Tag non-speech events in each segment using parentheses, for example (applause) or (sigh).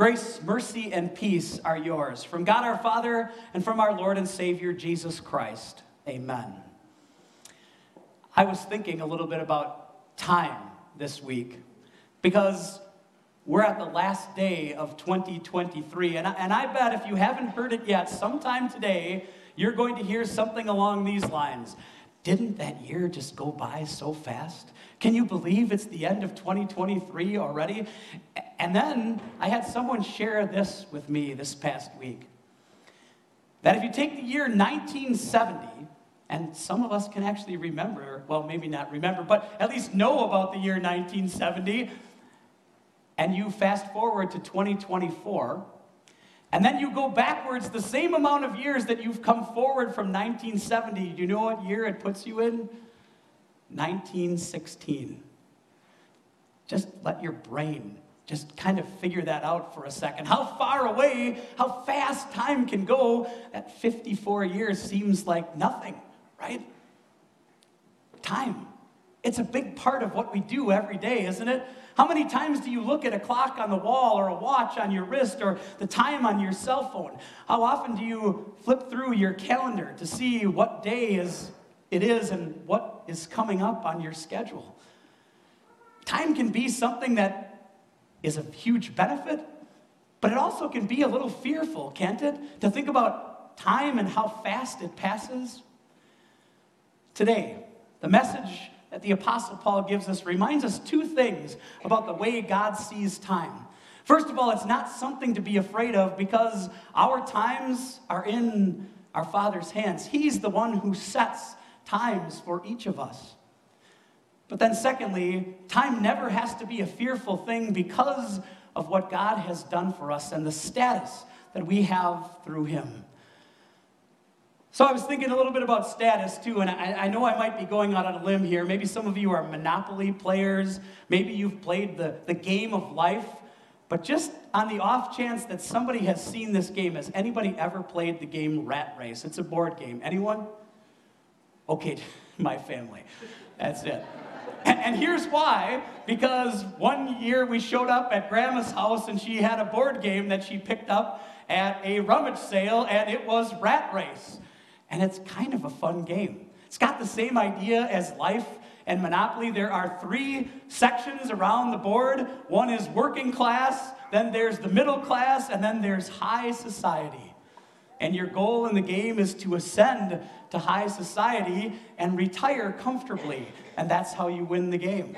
Grace, mercy, and peace are yours from God our Father and from our Lord and Savior Jesus Christ. Amen. I was thinking a little bit about time this week because we're at the last day of 2023. And I, and I bet if you haven't heard it yet, sometime today, you're going to hear something along these lines. Didn't that year just go by so fast? Can you believe it's the end of 2023 already? And then I had someone share this with me this past week. That if you take the year 1970, and some of us can actually remember, well, maybe not remember, but at least know about the year 1970, and you fast forward to 2024, and then you go backwards the same amount of years that you've come forward from 1970. Do you know what year it puts you in? 1916. Just let your brain just kind of figure that out for a second. How far away, how fast time can go, that 54 years seems like nothing, right? Time. It's a big part of what we do every day, isn't it? How many times do you look at a clock on the wall or a watch on your wrist or the time on your cell phone? How often do you flip through your calendar to see what day is it is and what is coming up on your schedule? Time can be something that is a huge benefit, but it also can be a little fearful, can't it? To think about time and how fast it passes. Today, the message that the Apostle Paul gives us reminds us two things about the way God sees time. First of all, it's not something to be afraid of because our times are in our Father's hands. He's the one who sets times for each of us. But then, secondly, time never has to be a fearful thing because of what God has done for us and the status that we have through Him. So I was thinking a little bit about status too, and I, I, know I might be going out on a limb here. Maybe some of you are Monopoly players, maybe you've played the, the game of life, but just on the off chance that somebody has seen this game, has anybody ever played the game Rat Race? It's a board game. Anyone? Okay, (laughs) my family. That's it. And, and here's why because one year we showed up at grandma's house and she had a board game that she picked up at a rummage sale, and it was Rat Race and it's kind of a fun game. It's got the same idea as life and Monopoly. There are three sections around the board one is working class, then there's the middle class, and then there's high society. And your goal in the game is to ascend to high society and retire comfortably. And that's how you win the game.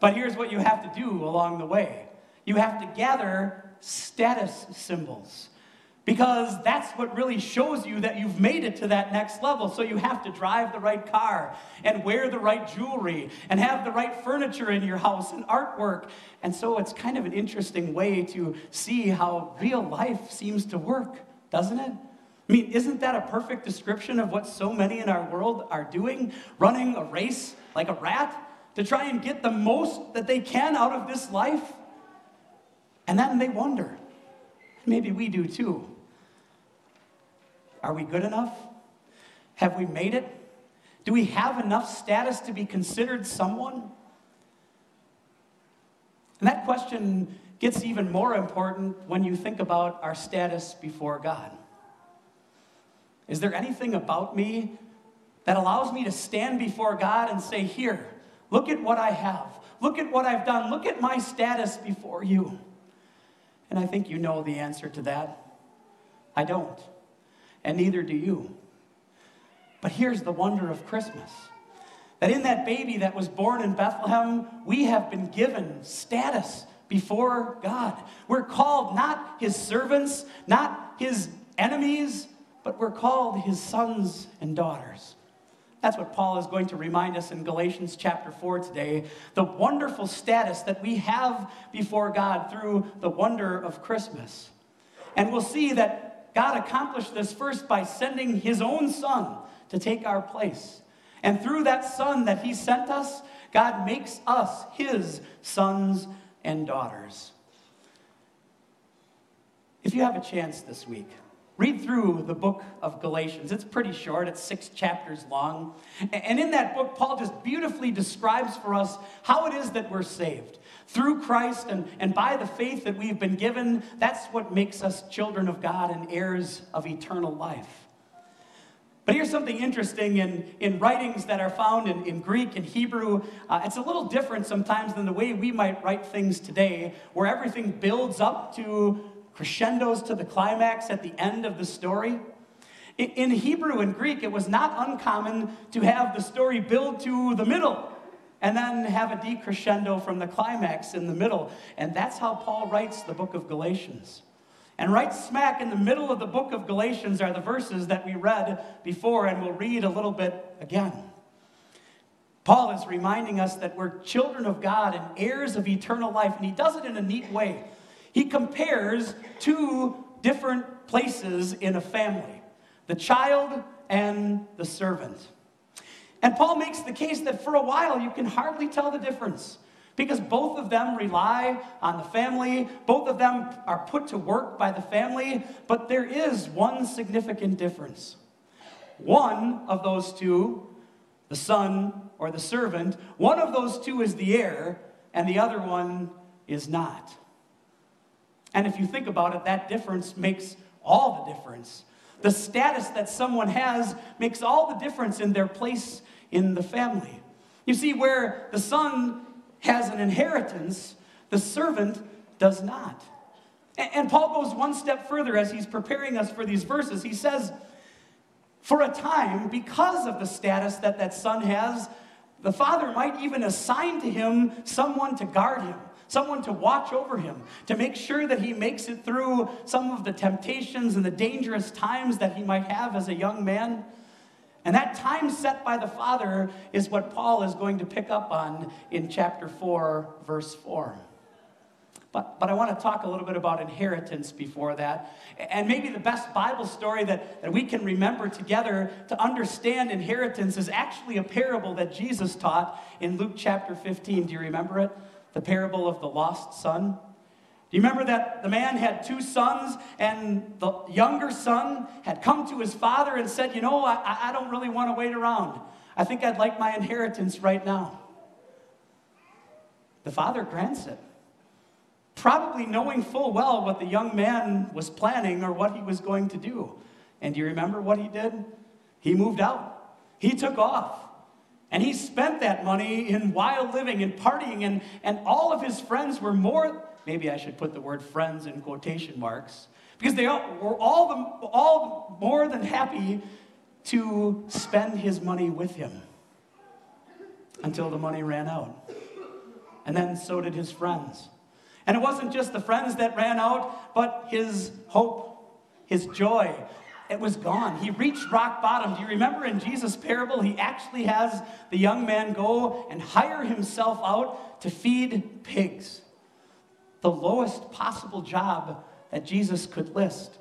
But here's what you have to do along the way you have to gather status symbols because that's what really shows you that you've made it to that next level. So you have to drive the right car and wear the right jewelry and have the right furniture in your house and artwork. And so it's kind of an interesting way to see how real life seems to work, doesn't it? I mean, isn't that a perfect description of what so many in our world are doing? Running a race like a rat to try and get the most that they can out of this life? And then they wonder. Maybe we do too. Are we good enough? Have we made it? Do we have enough status to be considered someone? And that question gets even more important when you think about our status before God. Is there anything about me that allows me to stand before God and say, Here, look at what I have. Look at what I've done. Look at my status before you. And I think you know the answer to that. I don't and neither do you. But here's the wonder of Christmas that in that baby that was born in Bethlehem, we have been given status before God. We're called not his servants, not his enemies, but we're called his sons and daughters. That's what Paul is going to remind us in Galatians chapter 4 today the wonderful status that we have before God through the wonder of Christmas. And we'll see that God accomplished this first by sending his own son to take our place. And through that son that he sent us, God makes us his sons and daughters. If you have a chance this week, read through the book of Galatians. It's pretty short, it's six chapters long. And in that book, Paul just beautifully describes for us how it is that we're saved. Through Christ and, and by the faith that we've been given, that's what makes us children of God and heirs of eternal life. But here's something interesting in, in writings that are found in, in Greek and Hebrew. Uh, it's a little different sometimes than the way we might write things today, where everything builds up to crescendos to the climax at the end of the story. In Hebrew and Greek, it was not uncommon to have the story build to the middle and then have a decrescendo from the climax in the middle. And that's how Paul writes the book of Galatians. And right smack in the middle of the book of Galatians are the verses that we read before, and we'll read a little bit again. Paul is reminding us that we're children of God and heirs of eternal life, and he does it in a neat way. He compares two different places in a family the child and the servant. And Paul makes the case that for a while you can hardly tell the difference because both of them rely on the family, both of them are put to work by the family, but there is one significant difference. One of those two, the son or the servant, one of those two is the heir, and the other one is not. And if you think about it, that difference makes all the difference. The status that someone has makes all the difference in their place in the family. You see, where the son has an inheritance, the servant does not. And Paul goes one step further as he's preparing us for these verses. He says, For a time, because of the status that that son has, the father might even assign to him someone to guard him someone to watch over him, to make sure that he makes it through some of the temptations and the dangerous times that he might have as a young man. And that time set by the Father is what Paul is going to pick up on in chapter 4, verse 4. But, but I want to talk a little bit about inheritance before that. And maybe the best Bible story that, that we can remember together to understand inheritance is actually a parable that Jesus taught in Luke chapter 15. Do you remember it? the parable of the lost son? Do you remember that the man had two sons, and the younger son had come to his father and said, You know, I, I don't really want to wait around. I think I'd like my inheritance right now. The father grants it, probably knowing full well what the young man was planning or what he was going to do. And do you remember what he did? He moved out, he took off. And he spent that money in wild living and partying, and, and all of his friends were more, maybe I should put the word friends in quotation marks, because they all, were all, the, all more than happy to spend his money with him until the money ran out. And then so did his friends. And it wasn't just the friends that ran out, but his hope, his joy, it was gone. He reached rock bottom. Do you remember in Jesus' parable, he actually has the young man go and hire himself out to feed pigs? The lowest possible job that Jesus could list.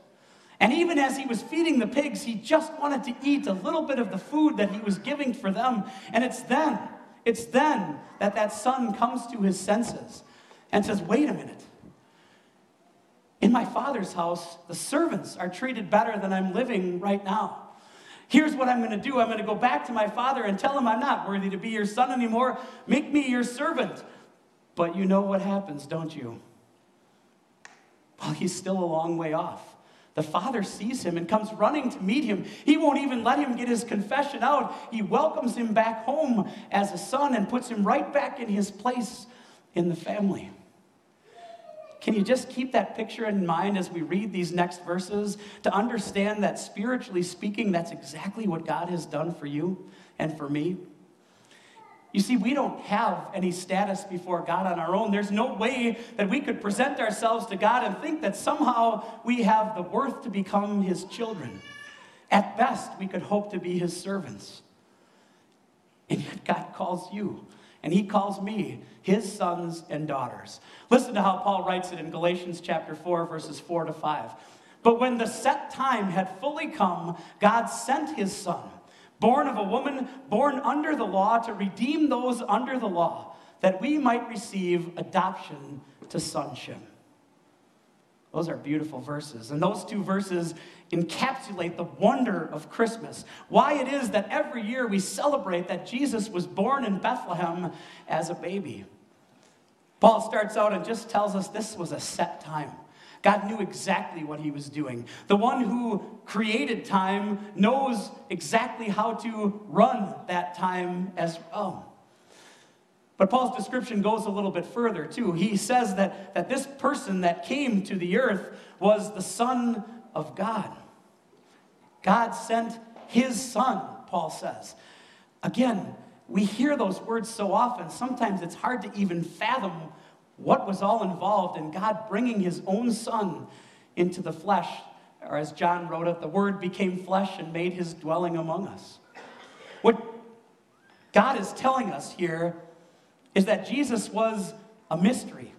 And even as he was feeding the pigs, he just wanted to eat a little bit of the food that he was giving for them. And it's then, it's then that that son comes to his senses and says, wait a minute. In my father's house, the servants are treated better than I'm living right now. Here's what I'm going to do I'm going to go back to my father and tell him I'm not worthy to be your son anymore. Make me your servant. But you know what happens, don't you? Well, he's still a long way off. The father sees him and comes running to meet him. He won't even let him get his confession out. He welcomes him back home as a son and puts him right back in his place in the family. Can you just keep that picture in mind as we read these next verses to understand that spiritually speaking, that's exactly what God has done for you and for me? You see, we don't have any status before God on our own. There's no way that we could present ourselves to God and think that somehow we have the worth to become His children. At best, we could hope to be His servants. And yet, God calls you and he calls me his sons and daughters. Listen to how Paul writes it in Galatians chapter 4, verses 4 to 5. But when the set time had fully come, God sent his son, born of a woman, born under the law, to redeem those under the law, that we might receive adoption to sonship. Those are beautiful verses. And those two verses encapsulate the wonder of Christmas. Why it is that every year we celebrate that Jesus was born in Bethlehem as a baby. Paul starts out and just tells us this was a set time. God knew exactly what he was doing. The one who created time knows exactly how to run that time as well. But Paul's description goes a little bit further, too. He says that, that this person that came to the earth was the Son of God. God sent his Son, Paul says. Again, we hear those words so often, sometimes it's hard to even fathom what was all involved in God bringing his own Son into the flesh. Or as John wrote it, the Word became flesh and made his dwelling among us. What God is telling us here is that Jesus was a mystery,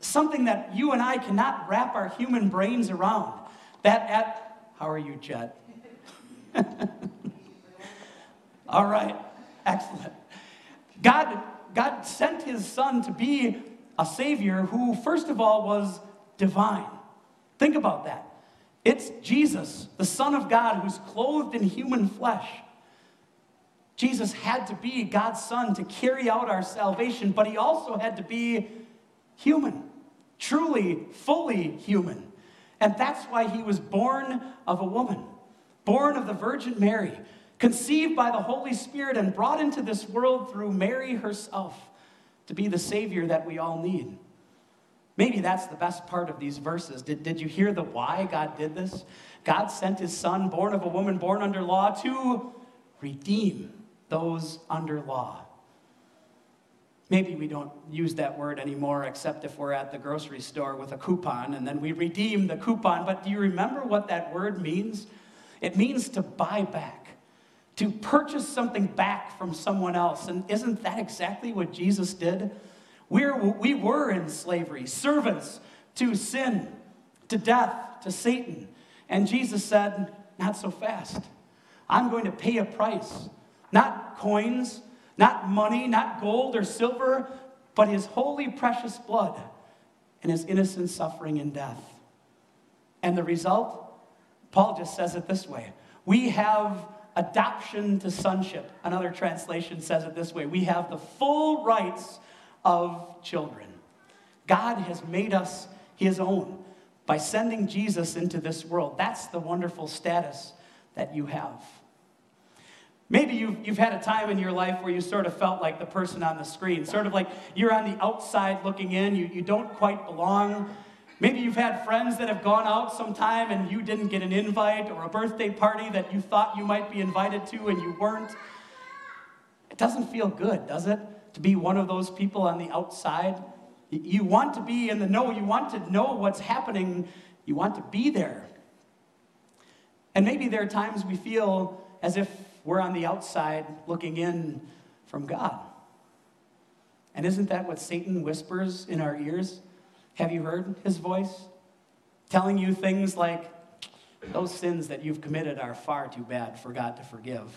something that you and I cannot wrap our human brains around. That at, how are you, Jed? (laughs) All right, excellent. God, God sent his son to be a savior who, first of all, was divine. Think about that. It's Jesus, the Son of God, who's clothed in human flesh. Jesus had to be God's Son to carry out our salvation, but he also had to be human, truly, fully human. And that's why he was born of a woman, born of the Virgin Mary, conceived by the Holy Spirit, and brought into this world through Mary herself to be the Savior that we all need. Maybe that's the best part of these verses. Did, did you hear the why God did this? God sent his son, born of a woman, born under law, to redeem those under law. Maybe we don't use that word anymore except if we're at the grocery store with a coupon and then we redeem the coupon. But do you remember what that word means? It means to buy back, to purchase something back from someone else. And isn't that exactly what Jesus did? We're, we were in slavery, servants to sin, to death, to Satan. And Jesus said, Not so fast. I'm going to pay a price. Not coins, not money, not gold or silver, but his holy, precious blood and his innocent suffering and death. And the result? Paul just says it this way We have adoption to sonship. Another translation says it this way We have the full rights of children. God has made us his own by sending Jesus into this world. That's the wonderful status that you have. Maybe you've, you've had a time in your life where you sort of felt like the person on the screen, sort of like you're on the outside looking in, you, you don't quite belong. Maybe you've had friends that have gone out sometime and you didn't get an invite, or a birthday party that you thought you might be invited to and you weren't. It doesn't feel good, does it, to be one of those people on the outside? You want to be in the know, you want to know what's happening, you want to be there. And maybe there are times we feel as if we're on the outside looking in from God. And isn't that what Satan whispers in our ears? Have you heard his voice? Telling you things like, those sins that you've committed are far too bad for God to forgive.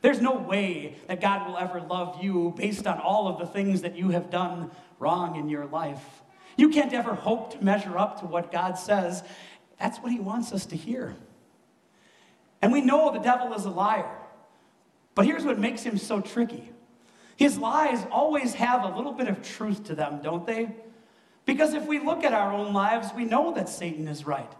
There's no way that God will ever love you based on all of the things that you have done wrong in your life. You can't ever hope to measure up to what God says. That's what he wants us to hear. And we know the devil is a liar. But here's what makes him so tricky his lies always have a little bit of truth to them, don't they? Because if we look at our own lives, we know that Satan is right.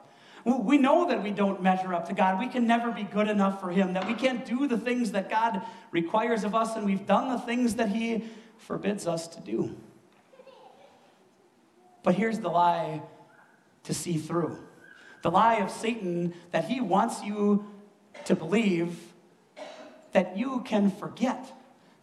We know that we don't measure up to God. We can never be good enough for Him, that we can't do the things that God requires of us, and we've done the things that He forbids us to do. But here's the lie to see through the lie of Satan that he wants you to believe that you can forget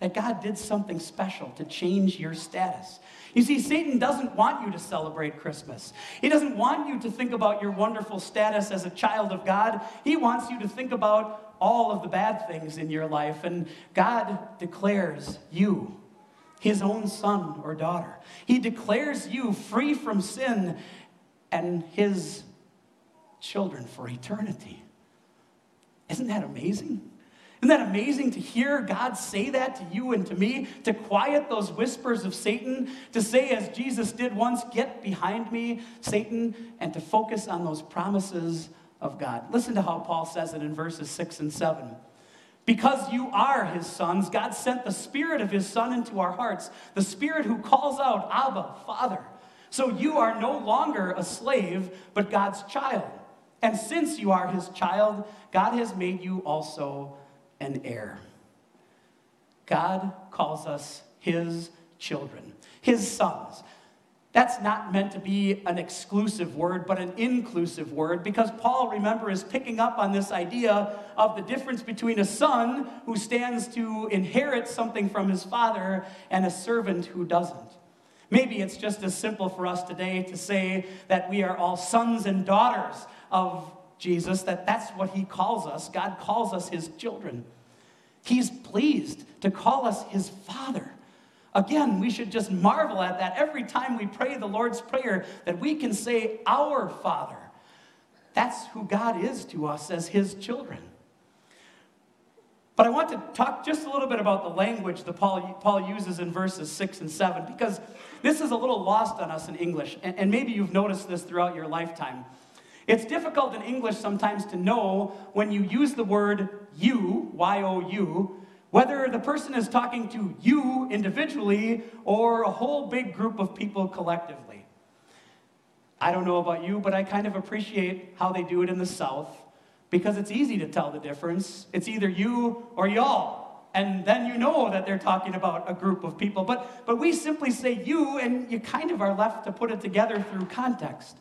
that God did something special to change your status. You see, Satan doesn't want you to celebrate Christmas. He doesn't want you to think about your wonderful status as a child of God. He wants you to think about all of the bad things in your life. And God declares you his own son or daughter. He declares you free from sin and his children for eternity. Isn't that amazing? Isn't that amazing to hear God say that to you and to me? To quiet those whispers of Satan? To say, as Jesus did once, get behind me, Satan, and to focus on those promises of God. Listen to how Paul says it in verses 6 and 7. Because you are his sons, God sent the Spirit of his Son into our hearts, the Spirit who calls out, Abba, Father. So you are no longer a slave, but God's child. And since you are his child, God has made you also an heir. God calls us his children, his sons. That's not meant to be an exclusive word, but an inclusive word, because Paul, remember, is picking up on this idea of the difference between a son who stands to inherit something from his father and a servant who doesn't. Maybe it's just as simple for us today to say that we are all sons and daughters of Jesus, that that's what he calls us. God calls us his children. He's pleased to call us his father. Again, we should just marvel at that every time we pray the Lord's Prayer, that we can say, Our Father. That's who God is to us as his children. But I want to talk just a little bit about the language that Paul, Paul uses in verses 6 and 7, because this is a little lost on us in English, and, and maybe you've noticed this throughout your lifetime. It's difficult in English sometimes to know when you use the word you, Y O U, whether the person is talking to you individually or a whole big group of people collectively. I don't know about you, but I kind of appreciate how they do it in the South because it's easy to tell the difference. It's either you or y'all. And then you know that they're talking about a group of people. But, but we simply say you, and you kind of are left to put it together through context.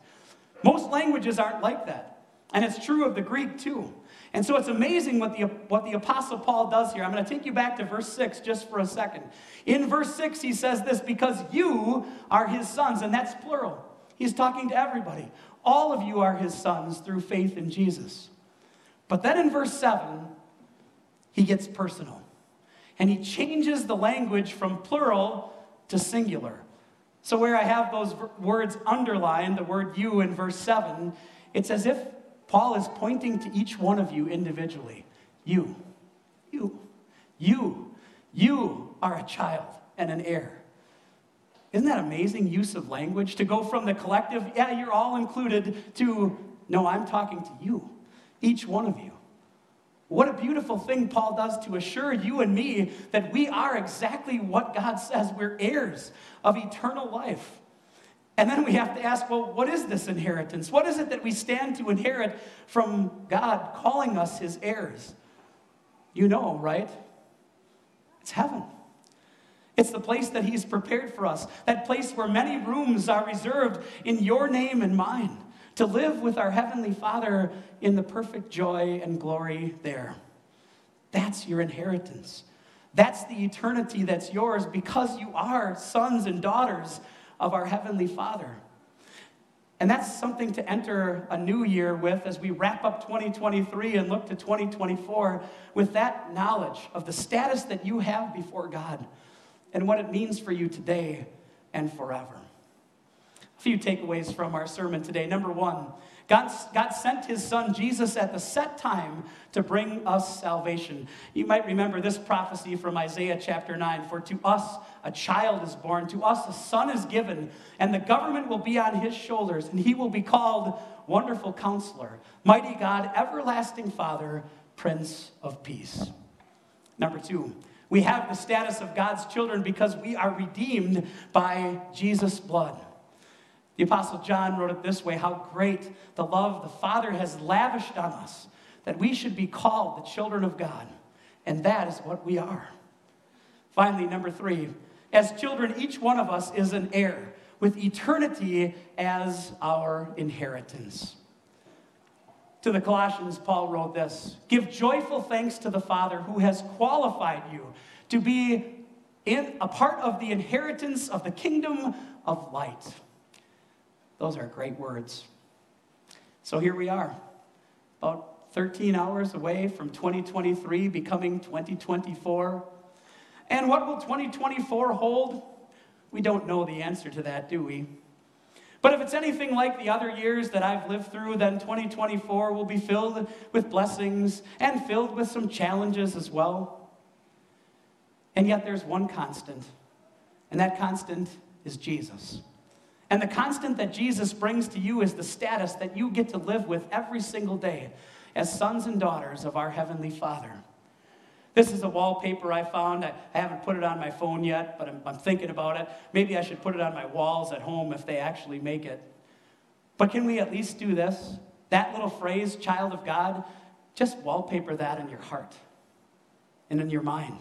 Most languages aren't like that. And it's true of the Greek too. And so it's amazing what the, what the Apostle Paul does here. I'm going to take you back to verse 6 just for a second. In verse 6, he says this because you are his sons, and that's plural. He's talking to everybody. All of you are his sons through faith in Jesus. But then in verse 7, he gets personal. And he changes the language from plural to singular. So, where I have those words underlined, the word you in verse 7, it's as if Paul is pointing to each one of you individually. You, you, you, you are a child and an heir. Isn't that amazing use of language? To go from the collective, yeah, you're all included, to, no, I'm talking to you, each one of you. What a beautiful thing Paul does to assure you and me that we are exactly what God says. We're heirs of eternal life. And then we have to ask, well, what is this inheritance? What is it that we stand to inherit from God calling us his heirs? You know, right? It's heaven. It's the place that he's prepared for us, that place where many rooms are reserved in your name and mine to live with our Heavenly Father in the perfect joy and glory there. That's your inheritance. That's the eternity that's yours because you are sons and daughters of our Heavenly Father. And that's something to enter a new year with as we wrap up 2023 and look to 2024 with that knowledge of the status that you have before God and what it means for you today and forever. Few takeaways from our sermon today. Number one, God, God sent his son Jesus at the set time to bring us salvation. You might remember this prophecy from Isaiah chapter 9 For to us a child is born, to us a son is given, and the government will be on his shoulders, and he will be called Wonderful Counselor, Mighty God, Everlasting Father, Prince of Peace. Number two, we have the status of God's children because we are redeemed by Jesus' blood. The Apostle John wrote it this way How great the love the Father has lavished on us, that we should be called the children of God. And that is what we are. Finally, number three, as children, each one of us is an heir with eternity as our inheritance. To the Colossians, Paul wrote this Give joyful thanks to the Father who has qualified you to be in a part of the inheritance of the kingdom of light. Those are great words. So here we are, about 13 hours away from 2023 becoming 2024. And what will 2024 hold? We don't know the answer to that, do we? But if it's anything like the other years that I've lived through, then 2024 will be filled with blessings and filled with some challenges as well. And yet there's one constant, and that constant is Jesus. And the constant that Jesus brings to you is the status that you get to live with every single day as sons and daughters of our Heavenly Father. This is a wallpaper I found. I, haven't put it on my phone yet, but I'm, I'm thinking about it. Maybe I should put it on my walls at home if they actually make it. But can we at least do this? That little phrase, child of God, just wallpaper that in your heart and in your mind.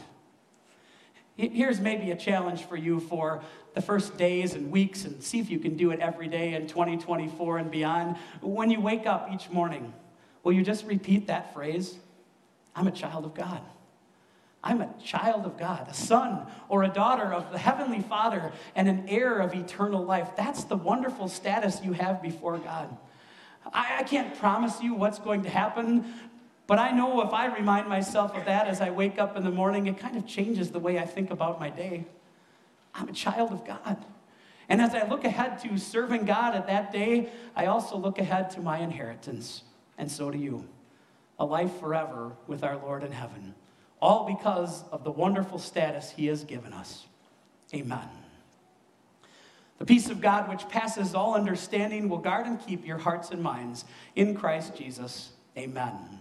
Here's maybe a challenge for you for the first days and weeks, and see if you can do it every day in 2024 and beyond. When you wake up each morning, will you just repeat that phrase? I'm a child of God. I'm a child of God, a son or a daughter of the Heavenly Father, and an heir of eternal life. That's the wonderful status you have before God. I, can't promise you what's going to happen, but I know if I remind myself of that as I wake up in the morning, it kind of changes the way I think about my day. I'm a child of God. And as I look ahead to serving God at that day, I also look ahead to my inheritance, and so do you a life forever with our Lord in heaven all because of the wonderful status he has given us. Amen. The peace of God, which passes all understanding, will guard and keep your hearts and minds in Christ Jesus. Amen.